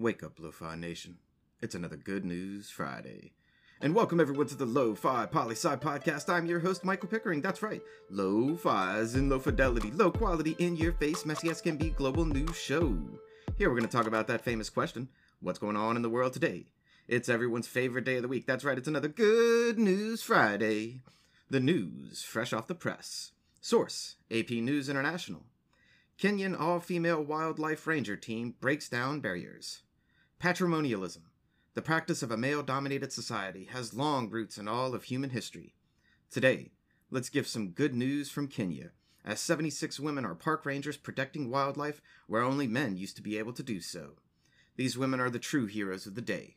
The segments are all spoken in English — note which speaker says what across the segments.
Speaker 1: Wake up, Lo-Fi Nation. It's another Good News Friday. And welcome everyone to the Lo-Fi Poli-Sci Podcast. I'm your host, Michael Pickering. That's right. Lo-Fi is in low fidelity, low quality, in your face, messy as can be global news show. Here we're going to talk about that famous question, what's going on in the world today? It's everyone's favorite day of the week. That's right, it's another Good News Friday. The news, fresh off the press. Source, AP News International. Kenyan all-female wildlife ranger team breaks down barriers. Patrimonialism, the practice of a male dominated society, has long roots in all of human history. Today, let's give some good news from Kenya, as 76 women are park rangers protecting wildlife where only men used to be able to do so. These women are the true heroes of the day.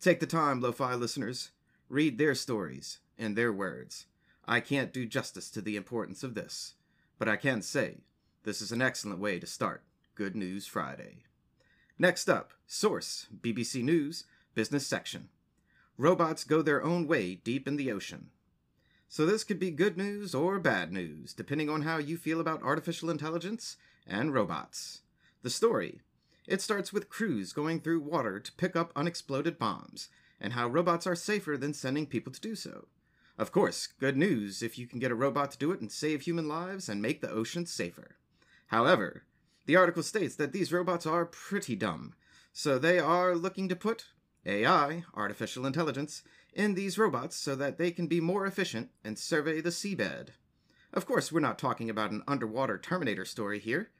Speaker 1: Take the time, lo fi listeners. Read their stories in their words. I can't do justice to the importance of this, but I can say this is an excellent way to start Good News Friday. Next up, Source, BBC News, Business Section. Robots go their own way deep in the ocean. So, this could be good news or bad news, depending on how you feel about artificial intelligence and robots. The story it starts with crews going through water to pick up unexploded bombs, and how robots are safer than sending people to do so. Of course, good news if you can get a robot to do it and save human lives and make the oceans safer. However, the article states that these robots are pretty dumb, so they are looking to put AI, artificial intelligence, in these robots so that they can be more efficient and survey the seabed. Of course, we're not talking about an underwater Terminator story here,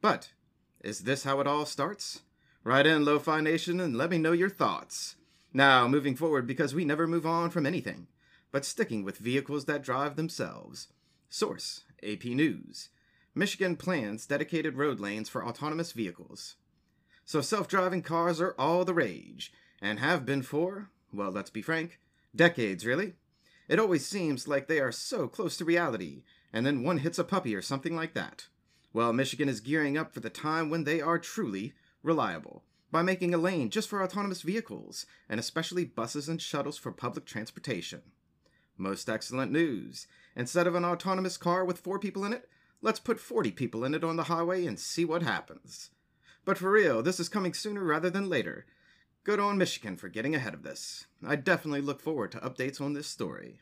Speaker 1: but is this how it all starts? Write in, Lo-Fi Nation, and let me know your thoughts. Now, moving forward, because we never move on from anything, but sticking with vehicles that drive themselves. Source, AP News. Michigan plans dedicated road lanes for autonomous vehicles. So self driving cars are all the rage, and have been for, well, let's be frank, decades, really. It always seems like they are so close to reality, and then one hits a puppy or something like that. Well, Michigan is gearing up for the time when they are truly reliable by making a lane just for autonomous vehicles, and especially buses and shuttles for public transportation. Most excellent news. Instead of an autonomous car with four people in it, Let's put 40 people in it on the highway and see what happens. But for real, this is coming sooner rather than later. Good on Michigan for getting ahead of this. I definitely look forward to updates on this story.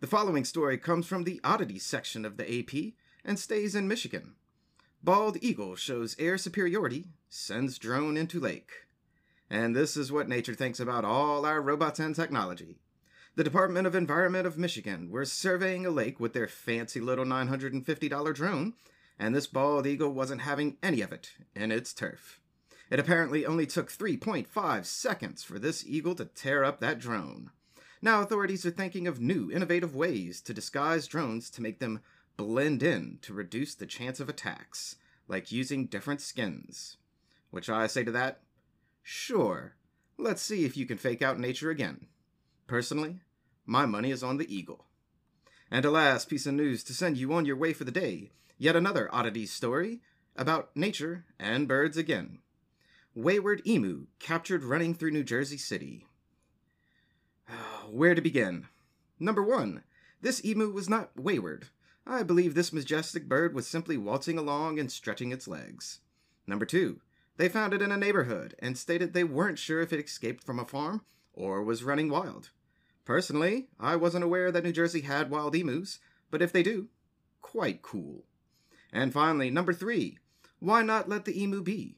Speaker 1: The following story comes from the oddities section of the AP and stays in Michigan. Bald eagle shows air superiority, sends drone into lake. And this is what nature thinks about all our robots and technology. The Department of Environment of Michigan were surveying a lake with their fancy little $950 drone, and this bald eagle wasn't having any of it in its turf. It apparently only took 3.5 seconds for this eagle to tear up that drone. Now, authorities are thinking of new, innovative ways to disguise drones to make them blend in to reduce the chance of attacks, like using different skins. Which I say to that, sure, let's see if you can fake out nature again. Personally, my money is on the eagle. And a last piece of news to send you on your way for the day yet another oddities story about nature and birds again. Wayward emu captured running through New Jersey City. Where to begin? Number one, this emu was not wayward. I believe this majestic bird was simply waltzing along and stretching its legs. Number two, they found it in a neighborhood and stated they weren't sure if it escaped from a farm or was running wild. Personally, I wasn't aware that New Jersey had wild emus, but if they do, quite cool. And finally, number three, why not let the emu be?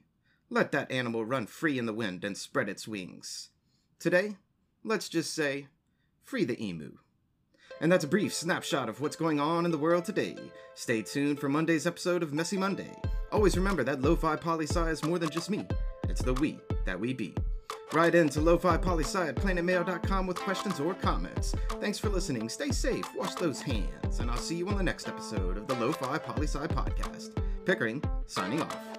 Speaker 1: Let that animal run free in the wind and spread its wings. Today, let's just say, free the emu. And that's a brief snapshot of what's going on in the world today. Stay tuned for Monday's episode of Messy Monday. Always remember that lo-fi poli-sci is more than just me. It's the we that we be. Write in to lo-fi planetmail.com with questions or comments. Thanks for listening. Stay safe, wash those hands, and I'll see you on the next episode of the Lo-Fi Poli-Sci podcast. Pickering, signing off.